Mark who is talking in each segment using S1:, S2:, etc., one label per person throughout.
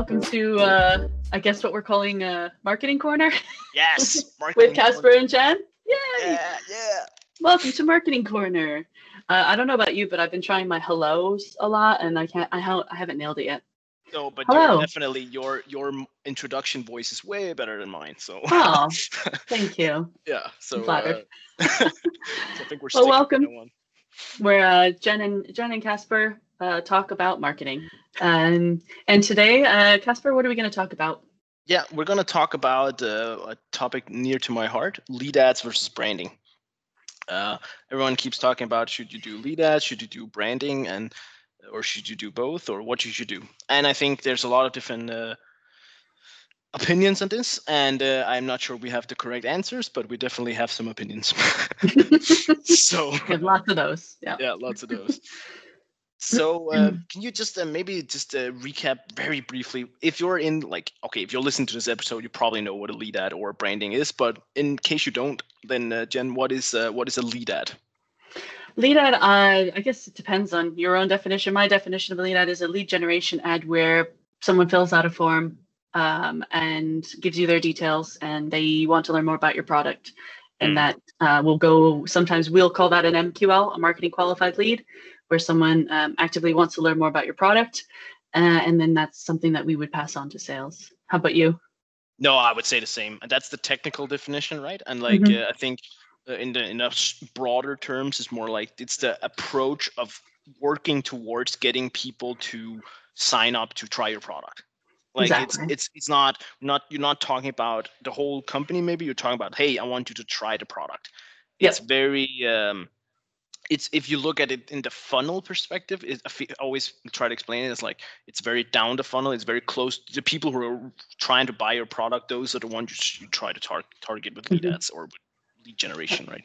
S1: welcome to uh, I guess what we're calling a marketing corner.
S2: Yes,
S1: with Casper and Jen. Yay!
S2: Yeah, yeah.
S1: Welcome to marketing corner. Uh, I don't know about you, but I've been trying my hellos a lot, and I can't. I, ha- I haven't nailed it yet.
S2: No, but definitely your your introduction voice is way better than mine. So.
S1: Oh, thank you.
S2: yeah. So. Uh, so I think we're.
S1: Well, welcome. Where uh, Jen and Jen and Casper uh, talk about marketing, um, and today, uh, Casper, what are we going to talk about?
S2: Yeah, we're gonna talk about uh, a topic near to my heart: lead ads versus branding. Uh, everyone keeps talking about should you do lead ads, should you do branding, and or should you do both, or what you should do. And I think there's a lot of different uh, opinions on this, and uh, I'm not sure we have the correct answers, but we definitely have some opinions. so
S1: lots of those. Yeah.
S2: yeah, lots of those. So uh, can you just uh, maybe just uh, recap very briefly? If you're in like okay, if you're listening to this episode, you probably know what a lead ad or branding is. But in case you don't, then uh, Jen, what is uh, what is a lead ad?
S1: Lead ad, uh, I guess it depends on your own definition. My definition of a lead ad is a lead generation ad where someone fills out a form um, and gives you their details and they want to learn more about your product. And
S2: Mm.
S1: that uh, will go, sometimes we'll call that an MQL, a marketing qualified lead, where someone um, actively wants to learn more about your product. Uh, and then that's something that we would pass on to sales. How about you?
S2: No, I would say the same. That's the technical definition, right? And like
S1: Mhm.
S2: uh, I think uh, in the in a broader terms, it's more like it's the approach of working towards getting people to sign up to try your product. Like
S1: Exactly.
S2: it's it's it's not not you're not talking about the whole company. Maybe you're talking about hey, I want you to try the product.
S1: Yep.
S2: It's very um, it's if you look at it in the funnel perspective, it, I always try to explain it as like it's very down the funnel. It's very close to the people who are trying to buy your product. Those are the ones you, you try to tar- target with lead
S1: Mhm.
S2: ads or with lead generation, right?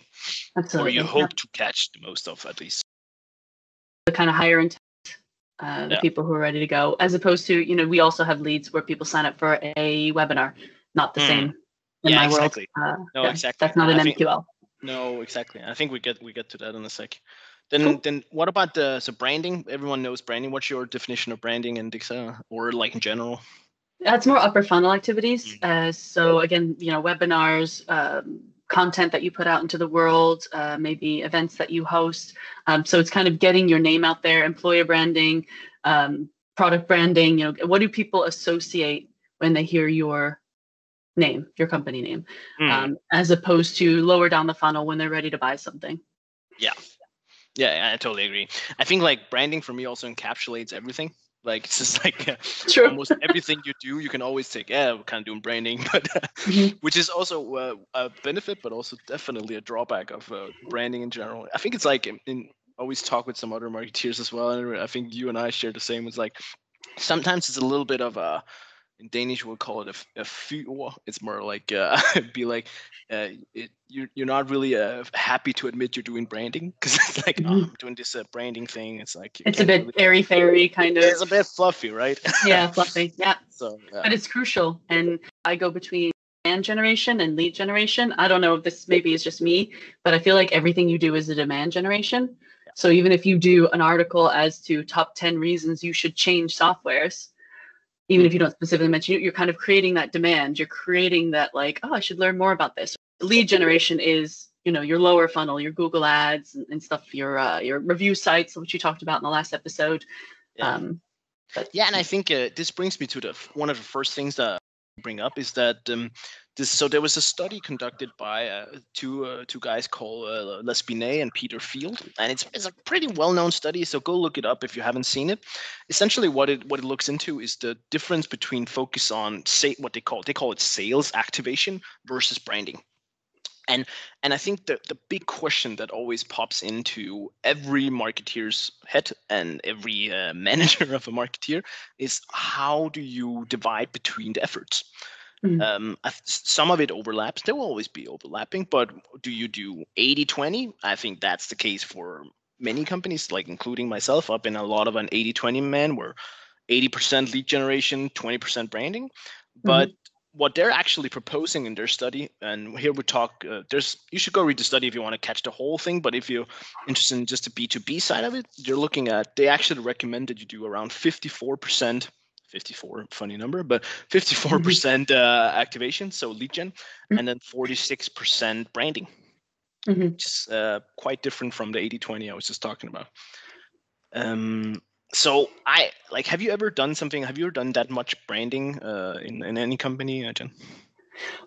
S1: Absolutely.
S2: Or you
S1: yeah.
S2: hope to catch the most of at least.
S1: the kind of higher intent, uh, the
S2: Yeah.
S1: people who are ready to go, as opposed to, you know, we also have leads where people sign up for a webinar. Not the
S2: Mm.
S1: same in
S2: Yeah,
S1: my
S2: exactly.
S1: world. Uh,
S2: No,
S1: yeah,
S2: exactly.
S1: That's not
S2: I
S1: an
S2: think-
S1: MQL.
S2: No, exactly. I think we get we get to that in a sec. Then
S1: Cool.
S2: then what about the so branding? Everyone knows branding. What's your definition of branding in Dixa or like in general?
S1: That's more upper funnel activities.
S2: Mm.
S1: Uh, so again, you know, webinars, um, content that you put out into the world, uh, maybe events that you host. Um, so it's kind of getting your name out there, employer branding, um, product branding. You know, what do people associate when they hear your name, your company name,
S2: Hmm.
S1: um, as opposed to lower down the funnel when they're ready to buy something.
S2: Yeah, yeah, I totally agree. I think like branding for me also encapsulates everything. Like it's just like uh,
S1: True.
S2: almost everything you do, you can always take. Yeah, we're kind of doing branding, but uh,
S1: Mhm.
S2: which is also uh, a benefit, but also definitely a drawback of uh, branding in general. I think it's like in, in always talk with some other marketeers as well, and I think you and I share the same. It's like sometimes it's a little bit of a in Danish we'll call it a, a fyr. It's more like uh, be like uh, it, you're you're not really uh, happy to admit you're doing branding because it's like oh,
S1: Mhm.
S2: I'm doing this uh, branding thing. It's like
S1: It's a bit
S2: really-
S1: airy fairy kind of.
S2: it's a bit fluffy, right?
S1: Yeah, fluffy. Yeah.
S2: so yeah.
S1: but it's crucial and i go between demand generation and lead generation i don't know if this maybe is just me but i feel like everything you do is a demand generation so even if you do an article as to top 10 reasons you should change softwares even if you don't specifically mention it you're kind of creating that demand. You're creating that like oh i should learn more about this. Lead generation is you know your lower funnel your google ads and, and stuff your uh, your review sites which you talked about in the last episode.
S2: Yeah.
S1: um but
S2: Yeah, and I think uh, this brings me to the one of the first things that bring up is that um, this. So there was a study conducted by uh, two uh, two guys called uh, Les Binet and Peter Field, and it's it's a pretty well known study. So go look it up if you haven't seen it. Essentially, what it what it looks into is the difference between focus on say what they call they call it sales activation versus branding. And and I think the the big question that always pops into every marketeer's head and every uh, manager of a marketeer is how do you divide between the efforts?
S1: Mhm.
S2: Um, some of it overlaps. There will always be overlapping, but do you do 80 20? I think that's the case for many companies, like including myself. I've been a lot of an 80 20 man where 80% lead generation, 20% branding. But what they're actually proposing in their study, and here we talk, uh, there's you should go read the study if you want to catch the whole thing. But if you're interested in just the B2B side of it, you're looking at they actually recommend that you do around 54%, 54 funny number but 54% uh, activation so lead gen
S1: Mhm.
S2: and then 46% branding
S1: Mhm.
S2: which is uh, quite different from the 80-20 i was just talking about um so i like have you ever done something have you ever done that much branding uh, in, in any company uh, jen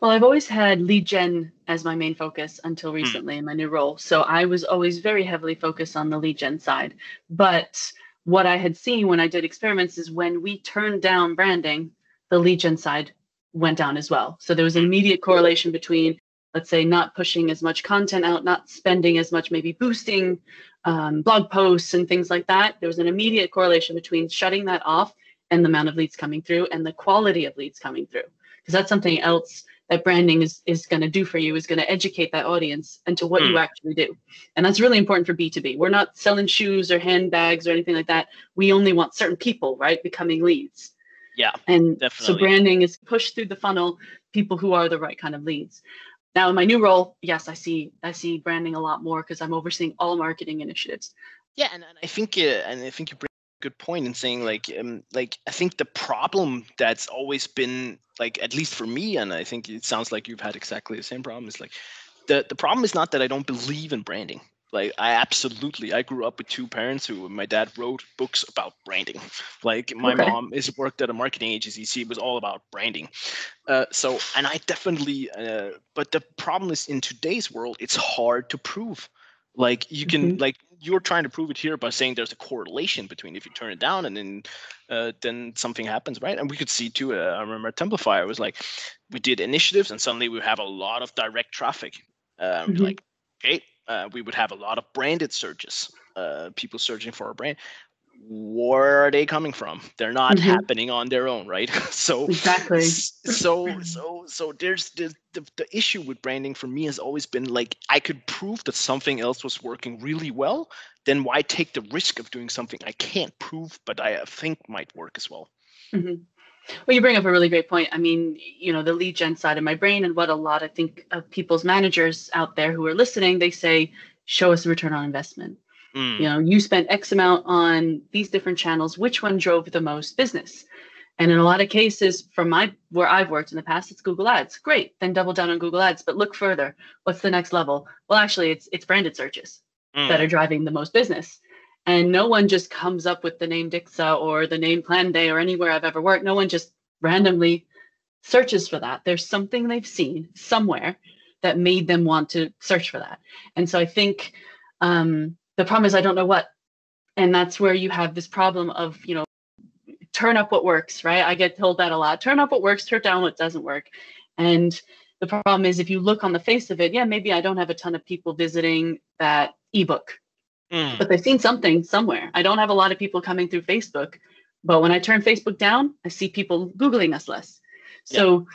S1: Well, I've always had lead gen as my main focus until recently in my new role. So I was always very heavily focused on the lead gen side. But what I had seen when I did experiments is when we turned down branding, the lead gen side went down as well. So there was an immediate correlation between, let's say, not pushing as much content out, not spending as much, maybe boosting um, blog posts and things like that. There was an immediate correlation between shutting that off and the amount of leads coming through and the quality of leads coming through. Because that's something else that branding is is going to do for you is going to educate that audience into what you actually do. And that's really important for b2b we're not selling shoes or handbags or anything like that. We only want certain people right becoming leads.
S2: Yeah
S1: and so branding is pushed through the funnel people who are the right kind of leads now in my new role yes i see i see branding a lot more because i'm overseeing all marketing initiatives
S2: Yeah, and, and I think uh, and I think you bring a good point in saying like um like I think the problem that's always been like at least for me, and I think it sounds like you've had exactly the same problem. Is like the the problem is not that I don't believe in branding. Like I absolutely, I grew up with two parents who my dad wrote books about branding. Like my
S1: Okay.
S2: mom is worked at a marketing agency. She was all about branding. Uh, so and I definitely, uh, but the problem is in today's world, it's hard to prove. Like you can
S1: Mhm.
S2: like you're trying to prove it here by saying there's a correlation between if you turn it down and then uh, then something happens, right? And we could see too. Uh, I remember at Templafy, was like we did initiatives and suddenly we have a lot of direct traffic. Um,
S1: Mhm.
S2: Like okay, uh, we would have a lot of branded searches, uh, people searching for a brand. Where are they coming from? They're not
S1: Mhm.
S2: happening on their own, right? so
S1: exactly
S2: so so so there's the, the the issue with branding for me has always been like i could prove that something else was working really well then why take the risk of doing something i can't prove but i uh, think might work as well
S1: Mhm. Well, you bring up a really great point. I mean, you know, the lead gen side of my brain, and what a lot I think of people's managers out there who are listening, they say, show us a return on investment.
S2: Mm,
S1: You know, you spent X amount on these different channels. Which one drove the most business? And in a lot of cases, from my where I've worked in the past, it's Google Ads. Great, then double down on Google Ads. But look further. What's the next level? Well, actually, it's it's branded searches
S2: mm,
S1: that are driving the most business. And no one just comes up with the name Dixa or the name Planday or anywhere I've ever worked. No one just randomly searches for that. There's something they've seen somewhere that made them want to search for that. And so I think um, the problem is I don't know what. And that's where you have this problem of, you know, turn up what works, right? I get told that a lot. Turn up what works, turn down what doesn't work. And the problem is if you look on the face of it, yeah, maybe I don't have a ton of people visiting that ebook
S2: mm.
S1: but they've seen something somewhere. I don't have a lot of people coming through Facebook, but when I turn Facebook down, I see people Googling us less. So,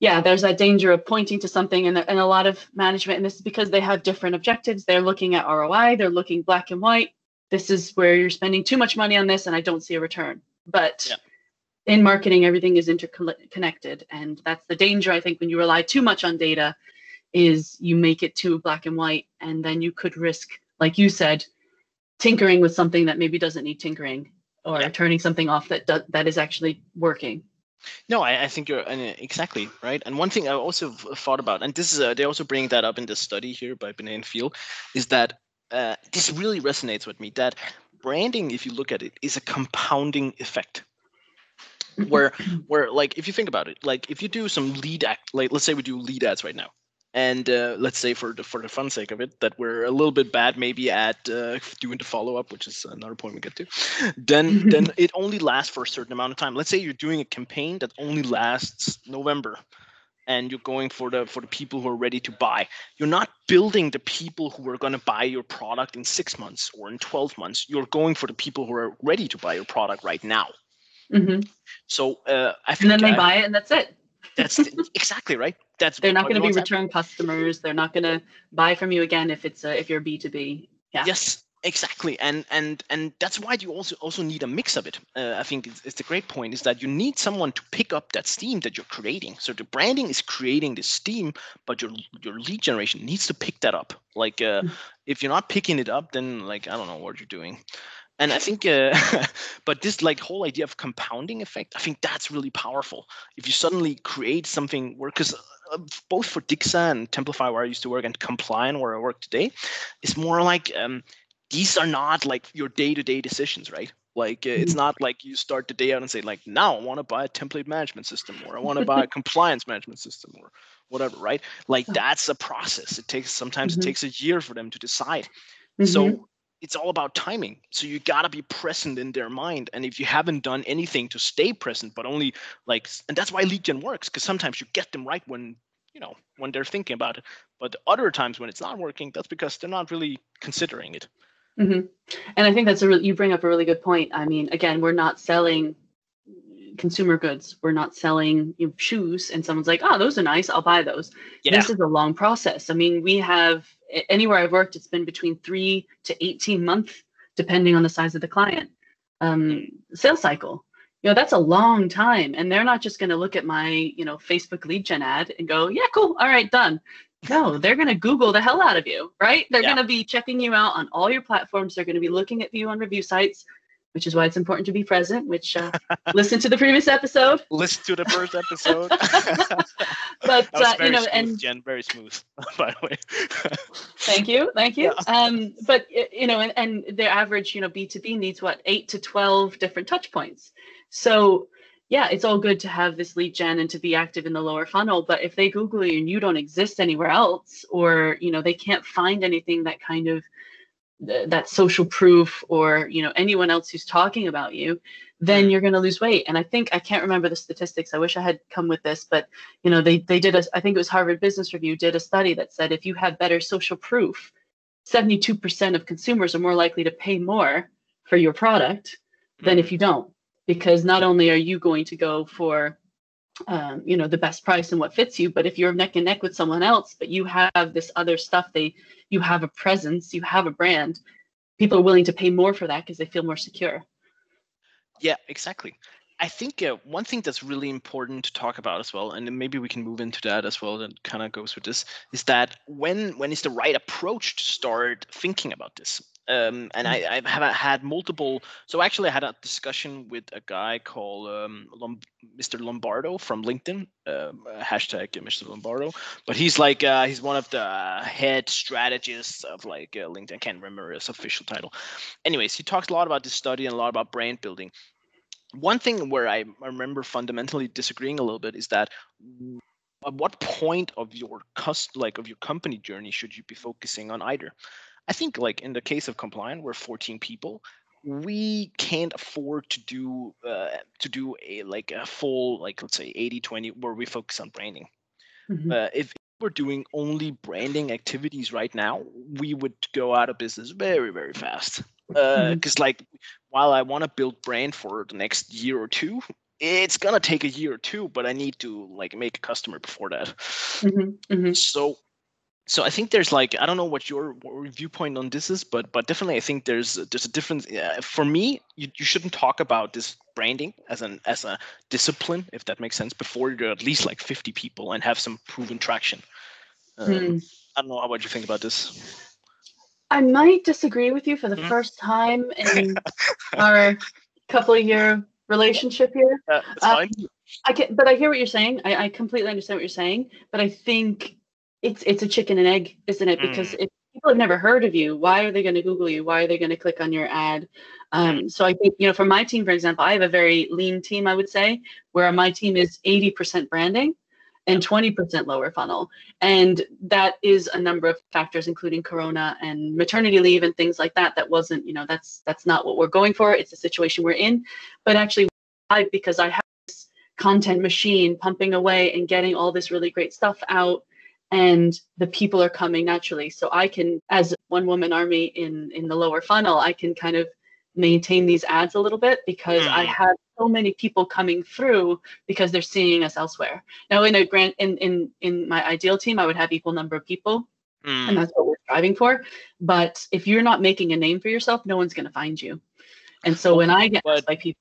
S1: yeah, there's that danger of pointing to something, and, and a lot of management, and this is because they have different objectives. They're looking at ROI, they're looking black and white. This is where you're spending too much money on this, and I don't see a return. But
S2: Yeah.
S1: in marketing, everything is interconnected, and that's the danger. I think when you rely too much on data, is you make it too black and white, and then you could risk, like you said, tinkering with something that maybe doesn't need tinkering, or
S2: Yeah.
S1: turning something off that do- that is actually working.
S2: No, I, I think you're uh, exactly right. And one thing I also thought about, and this is uh, they also bring that up in this study here by Binet and Field, is that uh, this really resonates with me. That branding, if you look at it, is a compounding effect. Where, where, like, if you think about it, like, if you do some lead act, like, let's say we do lead ads right now, and uh, let's say for the for the fun sake of it, that we're a little bit bad maybe at uh, doing the follow up, which is another point we get to. Then then it only lasts for a certain amount of time. Let's say you're doing a campaign that only lasts November, and you're going for the for the people who are ready to buy. You're not building the people who are going to buy your product in six months or in twelve months. You're going for the people who are ready to buy your product right now.
S1: hmm
S2: So uh, I
S1: And
S2: think
S1: then they
S2: uh,
S1: buy it, and that's it.
S2: that's the- exactly right. That's
S1: They're not going to be
S2: what's happening.
S1: return customers. They're not going to buy from you again if it's a, if you're B two B. Yeah.
S2: Yes, exactly, and and and that's why you also also need a mix of it. Uh, I think it's, it's a great point is that you need someone to pick up that steam that you're creating. So the branding is creating the steam, but your your lead generation needs to pick that up. Like uh,
S1: Mm.
S2: if you're not picking it up, then like I don't know what you're doing. And I think, uh, but this like whole idea of compounding effect, I think that's really powerful. If you suddenly create something where, because uh, both for Dixa and templafy where I used to work, and Compliant, where I work today, it's more like um, these are not like your day-to-day decisions, right? Like uh, it's mm-hmm. not like you start the day out and say like, now I want to buy a template management system, or I want to buy a compliance management system, or whatever, right? Like that's a process. It takes sometimes mm-hmm. it takes a year for them to decide. Mm-hmm. So it's all about timing. So you gotta be present in their mind. And if you haven't done anything to stay present, but only like, and that's why lead gen works, because sometimes you get them right when you know when they're thinking about it. But other times when it's not working, that's because they're not really considering it.
S1: Mm-hmm. And I think that's a re- you bring up a really good point. I mean, again, we're not selling consumer goods. We're not selling you know, shoes, and someone's like, "Oh, those are nice. I'll buy those." Yeah. This is a long process. I mean, we have anywhere I've worked, it's been between three to 18 months, depending on the size of the client. Um, sales cycle, you know, that's a long time. And they're not just going to look at my, you know, Facebook lead gen ad and go, yeah, cool. All right, done. No, they're going to Google the hell out of you, right? They're yeah. going to be checking you out on all your platforms. They're going to be looking at you on review sites which is why it's important to be present. Which uh, listen to the previous episode.
S2: Listen to the first episode.
S1: but uh, you know,
S2: smooth,
S1: and
S2: Jen, very smooth, by the way.
S1: thank you, thank you. Yeah. Um, but you know, and, and the average, you know, B two B needs what eight to twelve different touch points. So yeah, it's all good to have this lead gen and to be active in the lower funnel. But if they Google you and you don't exist anywhere else, or you know, they can't find anything that kind of that social proof or you know anyone else who's talking about you then you're going to lose weight. And i think i can't remember the statistics. I wish i had come with this but you know they they did a i think it was harvard business review did a study that said if you have better social proof 72% of consumers are more likely to pay more for your product than if mm-hmm. you don't because not only are you going to go for um, you know the best price and what fits you. But if you're neck and neck with someone else but you have this other stuff they you have a presence you have a brand people are willing to pay more for that because they feel more secure.
S2: Yeah exactly. I think uh, one thing that's really important to talk about as well and maybe we can move into that as well that kind of goes with this is that when when is the right approach to start thinking about this um, and I, I have had multiple. So actually, I had a discussion with a guy called um, Lom, Mr. Lombardo from LinkedIn, um, hashtag Mr. Lombardo. But he's like uh, he's one of the head strategists of like uh, LinkedIn. I can't remember his official title. Anyways, he talks a lot about this study and a lot about brand building. One thing where I remember fundamentally disagreeing a little bit is that at what point of your cost like of your company journey should you be focusing on either I think like in the case of Compliant, we're 14 people. We can't afford to do uh, to do a like a full like let's say 80 20 where we focus on branding. Mm-hmm. Uh, if we're doing only branding activities right now, we would go out of business very very fast. Because uh, mm-hmm. like while I want to build brand for the next year or two, it's gonna take a year or two, but I need to like make a customer before that. Mm-hmm. mm-hmm. So so I think there's like I don't know what your, viewpoint on this is, but but definitely I think there's there's a difference. Uh, for me, you, you shouldn't talk about this branding as an as a discipline, if that makes sense, before you're at least like 50 people and have some proven traction. Um, hmm. I don't know how what you think about this.
S1: I might disagree with you for the mm-hmm. first time in our couple of year relationship here.
S2: Yeah, um,
S1: I get, but I hear what you're saying. I, I completely understand what you're saying, but I think it's it's a chicken and egg, isn't it? Because mm. if people have never heard of you, why are they going to Google you? Why are they going to click on your ad? Um, mm. so I think you know, for my team, for example, I have a very lean team, I would say, where my team is 80% branding and 20% lower funnel. And that is a number of factors, including Corona and maternity leave and things like that. That wasn't, you know, that's that's not what we're going for. It's a situation we're in. But actually, I because I have this content machine pumping away and getting all this really great stuff out and the people are coming naturally so i can as one woman army in in the lower funnel i can kind of maintain these ads a little bit because i have so many people coming through because they're seeing us elsewhere now in a grant in in in my ideal team i would have equal number of people mm. and that's what we're striving for but if you're not making a name for yourself no one's going to find you and so when i get asked by people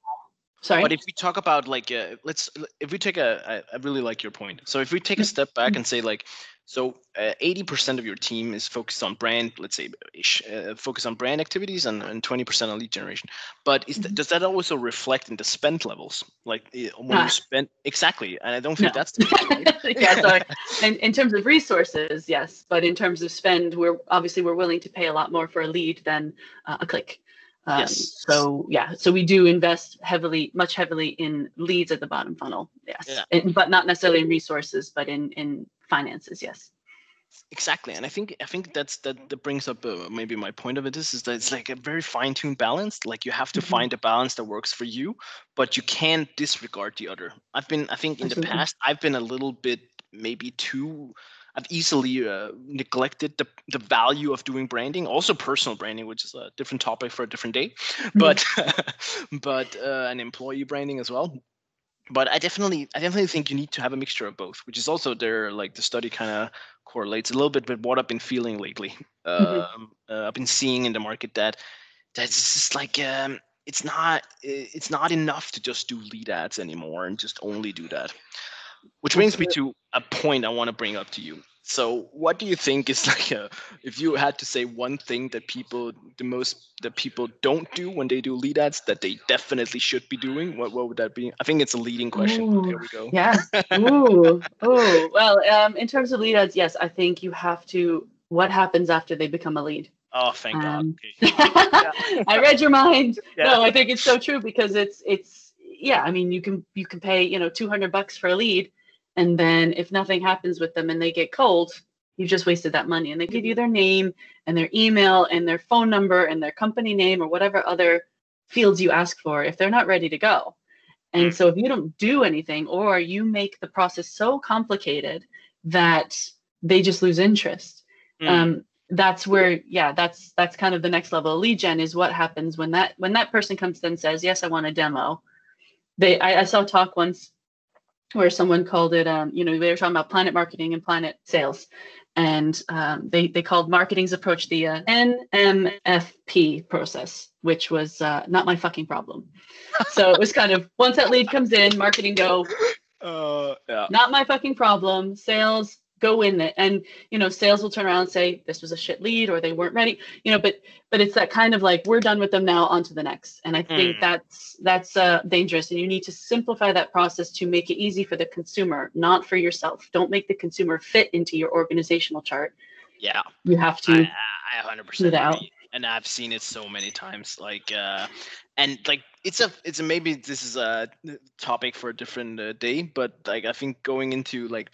S1: Sorry.
S2: But if we talk about like, uh, let's if we take a, I, I really like your point. So if we take a mm. step back and say like, So uh, 80% of your team is focused on brand, let's say, uh, focus on brand activities and, and 20% on lead generation. But is th-
S1: Mhm.
S2: does that also reflect in the spend levels? Like uh, when
S1: Ah.
S2: you spend exactly, and I don't think
S1: No.
S2: that's the case, right?
S1: yeah. In, in terms of resources, yes, but in terms of spend, we're obviously we're willing to pay a lot more for a lead than uh, a click. Um,
S2: Yes.
S1: So yeah, so we do invest heavily, much heavily in leads at the bottom funnel. Yes,
S2: Yeah.
S1: And- but not necessarily in resources, but in in finances. Yes.
S2: exactly and i think i think that's that, that brings up uh, maybe my point of it is, is that it's like a very fine-tuned balance like you have to
S1: Mhm.
S2: find a balance that works for you but you can't disregard the other i've been i think in the past i've been a little bit maybe too i've easily uh, neglected the, the value of doing branding also personal branding which is a different topic for a different day but but uh, an employee branding as well but I definitely, I definitely think you need to have a mixture of both, which is also there. Like the study kind of correlates a little bit with what I've been feeling lately.
S1: Mhm.
S2: Um, uh, I've been seeing in the market that that's just like um, it's not, it's not enough to just do lead ads anymore and just only do that. Which brings me to a point I want to bring up to you. So, what do you think is like a, if you had to say one thing that people, the most that people don't do when they do lead ads that they definitely should be doing, what what would that be? I think it's a leading question. but There we go.
S1: Yeah. Ooh. Ooh. Well, um, in terms of lead ads, yes, I think you have to. What happens after they become a lead?
S2: Oh, thank God.
S1: Um,
S2: Okay.
S1: I read your mind.
S2: Yeah.
S1: No, I think it's so true because it's it's yeah. I mean, you can you can pay you know two hundred bucks for a lead, and then if nothing happens with them and they get cold, you've just wasted that money. And they give you their name and their email and their phone number and their company name or whatever other fields you ask for if they're not ready to go. And
S2: Mm.
S1: so if you don't do anything or you make the process so complicated that they just lose interest
S2: Mm.
S1: um, that's where yeah that's that's kind of the next level of lead gen is what happens when that when that person comes in and says yes i want a demo they i, I saw a talk once where someone called it um, you know they were talking about planet marketing and planet sales and um, they they called marketing's approach the uh, nmfp process which was uh, not my fucking problem so it was kind of once that lead comes in marketing go
S2: uh, yeah.
S1: not my fucking problem. Sales go in it, and you know, sales will turn around and say this was a shit lead or they weren't ready. You know, but but it's that kind of like we're done with them now, on to the next. And I think
S2: Mm.
S1: that's that's uh, dangerous, and you need to simplify that process to make it easy for the consumer, not for yourself. Don't make the consumer fit into your organizational chart.
S2: Yeah.
S1: You have to.
S2: I, I 100%
S1: Smooth out.
S2: And I've seen it so many times. Like, uh, and like, it's a, it's a, maybe this is a topic for a different uh, day, but like, I think going into like,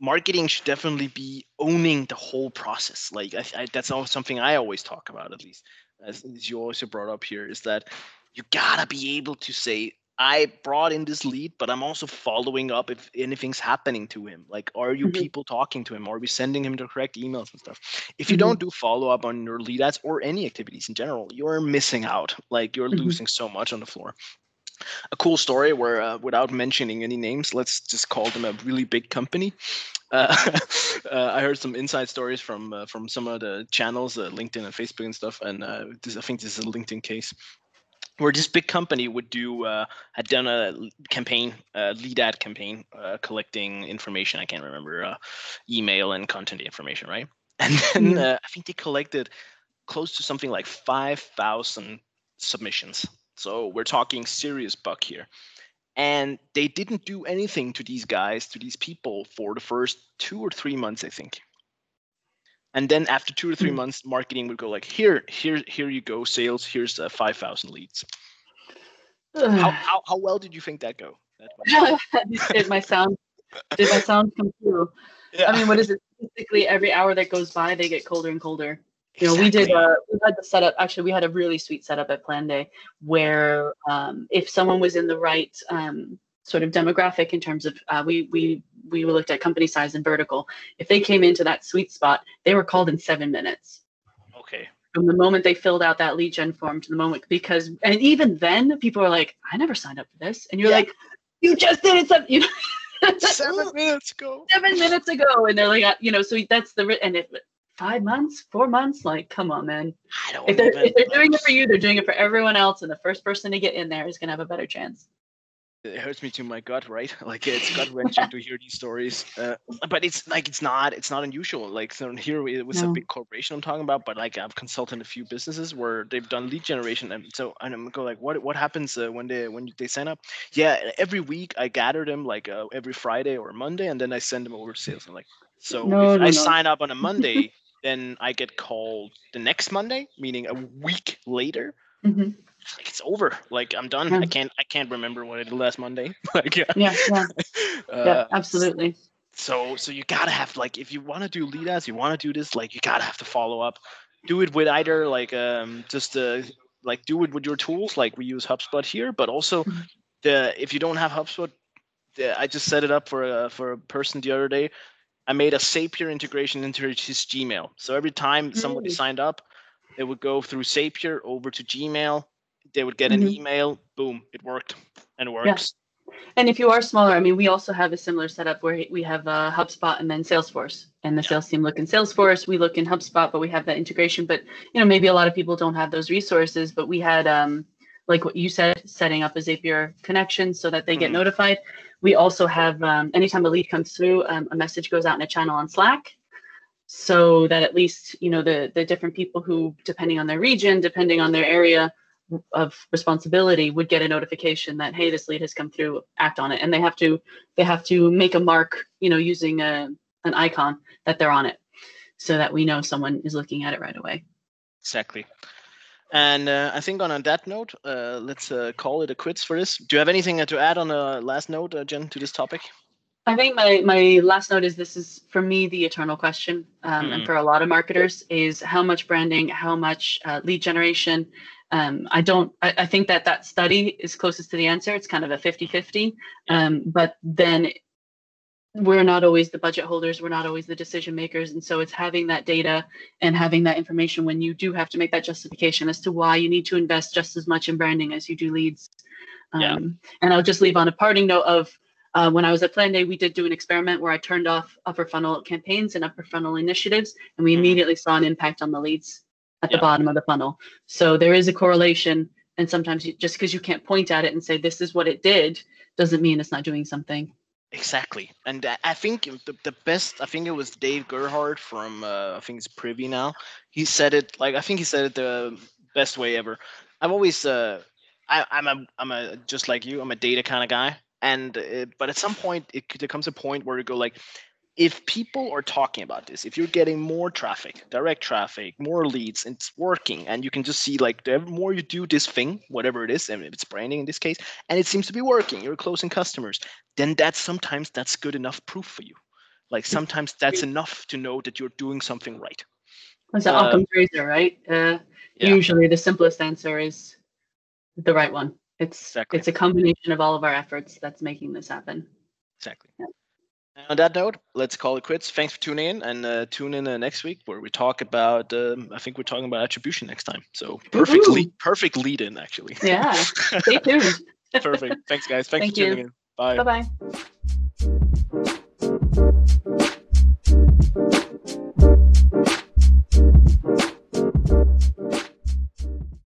S2: marketing should definitely be owning the whole process. Like, I, I, that's something I always talk about, at least, as, as you also brought up here, is that you gotta be able to say, I brought in this lead, but I'm also following up if anything's happening to him. Like, are you
S1: Mhm.
S2: people talking to him? Are we sending him the correct emails and stuff? If you
S1: Mhm.
S2: don't do follow up on your lead ads or any activities in general, you're missing out. Like, you're
S1: Mhm.
S2: losing so much on the floor. A cool story where, uh, without mentioning any names, let's just call them a really big company. Uh, uh, I heard some inside stories from uh, from some of the channels, uh, LinkedIn and Facebook and stuff, and uh, this, I think this is a LinkedIn case where this big company would do uh, had done a campaign, lead ad campaign, uh, collecting information. I can't remember uh, email and content information, right? And then
S1: Mhm.
S2: uh, I think they collected close to something like five thousand submissions. So we're talking serious buck here. And they didn't do anything to these guys, to these people, for the first two or three months, I think. And then after two or three
S1: Mm.
S2: months, marketing would go like, "Here, here, here you go, sales. Here's uh, five thousand leads." How, how how well did you think that go? That
S1: did my sound did my sound come through?
S2: yeah.
S1: I mean, what is it? Basically, every hour that goes by, they get colder and colder. You know, we did. Uh, we had the setup. Actually, we had a really sweet setup at Planday, where um, if someone was in the right um, sort of demographic in terms of uh, we we we looked at company size and vertical. If they came into that sweet spot, they were called in seven minutes
S2: okay.
S1: from the moment they filled out that lead gen form to the moment because and even then people are like, I never signed up for this, and you're
S2: Yeah.
S1: like, you just did it. Some, you know,
S2: Seven minutes ago.
S1: seven minutes ago, and they're like, uh, you know, so that's the ri- and if five months, four months, like, come on, man.
S2: I don't
S1: If they're if they're doing it for you, they're doing it for everyone else, and the first person to get in there is gonna have a better chance.
S2: it hurts me to my gut, right? Like it's gut wrenching to hear these stories. Uh, but it's like it's not it's not unusual. Like so here it was
S1: No.
S2: a big corporation I'm talking about, but like I've consulted a few businesses where they've done lead generation, and so and I'm go like, what what happens uh, when they when they sign up? Yeah, every week I gather them like uh, every Friday or Monday, and then I send them over to sales. I'm like, so
S1: No,
S2: if
S1: no,
S2: I sign up on a Monday, then I get called the next Monday, meaning a week later
S1: Mhm.
S2: like it's over. Like I'm done.
S1: Yeah.
S2: I can't I can't remember what I did last Monday. like yeah.
S1: Yeah, yeah,
S2: Uh,
S1: yeah, absolutely.
S2: So so you gotta have like if you want to do lead ads, you want to do this, like you gotta have to follow up. Do it with either like um just uh like do it with your tools, like we use HubSpot here, but also
S1: Mhm.
S2: the if you don't have HubSpot, the, I just set it up for a for a person the other day. I made a Zapier integration into his Gmail. So every time somebody
S1: Mm.
S2: signed up, it would go through Zapier over to Gmail. They would get an
S1: Mhm.
S2: email. Boom, it worked, and it works.
S1: And if you are smaller, I mean, we also have a similar setup where we have uh, HubSpot and then Salesforce, and the
S2: Yeah.
S1: sales team look in Salesforce, we look in HubSpot, but we have that integration. But you know, maybe a lot of people don't have those resources. But we had, um, like what you said, setting up a Zapier connection so that they get
S2: Mhm.
S1: notified. We also have, um, anytime a lead comes through, um, a message goes out in a channel on Slack, so that at least you know the the different people who, depending on their region, depending on their area, of responsibility would get a notification that hey this lead has come through act on it and they have to they have to make a mark you know using a, an icon that they're on it so that we know someone is looking at it right away
S2: Exactly. And uh, I think on, on that note, uh, let's uh, call it a quits for this. Do you have anything uh, to add on a last note, uh, Jen, to this topic?
S1: i think my my last note is this is for me the eternal question um,
S2: Mhm.
S1: and for a lot of marketers is how much branding how much uh, lead generation um, i don't I, I think that that study is closest to the answer it's kind of a 50 50 um, but then we're not always the budget holders we're not always the decision makers. And so it's having that data and having that information when you do have to make that justification as to why you need to invest just as much in branding as you do leads. Um,
S2: Yeah.
S1: and i'll just leave on a parting note of uh, when i was at planday we did do an experiment where i turned off upper funnel campaigns and upper funnel initiatives and we
S2: Mhm.
S1: immediately saw an impact on the leads at the bottom of the funnel. So there is a correlation and sometimes you, just because you can't point at it and say this is what it did doesn't mean it's not doing something
S2: Exactly. And I- think the, the best, I think it was Dave Gerhardt from, uh, I think it's Privy now. He said it, like, I think he said it the best way ever. I've always, uh, I, I'm a, I'm a, just like you, I'm a data kind of guy. And, uh, but at some point, it, there comes a point where you go like, if people are talking about this, if you're getting more traffic, direct traffic, more leads, and it's working, and you can just see like the more you do this thing, whatever it is, and if it's branding in this case, and it seems to be working, you're closing customers, then that's sometimes that's good enough proof for you. Like sometimes that's enough to know that you're doing something right.
S1: It's an Occam's razor, right? Uh,
S2: Yeah.
S1: Usually, the simplest answer is the right one. It's
S2: Exactly.
S1: it's a combination of all of our efforts that's making this happen.
S2: Exactly.
S1: Yeah.
S2: On that note, let's call it quits. Thanks for tuning in, and uh, tune in uh, next week where we talk about. Um, I think we're talking about attribution next time. So perfect, lead, perfect lead in actually.
S1: Yeah. Stay tuned.
S2: perfect. Thanks, guys. Thanks
S1: Thank
S2: for tuning
S1: you.
S2: in. Bye.
S1: Bye bye.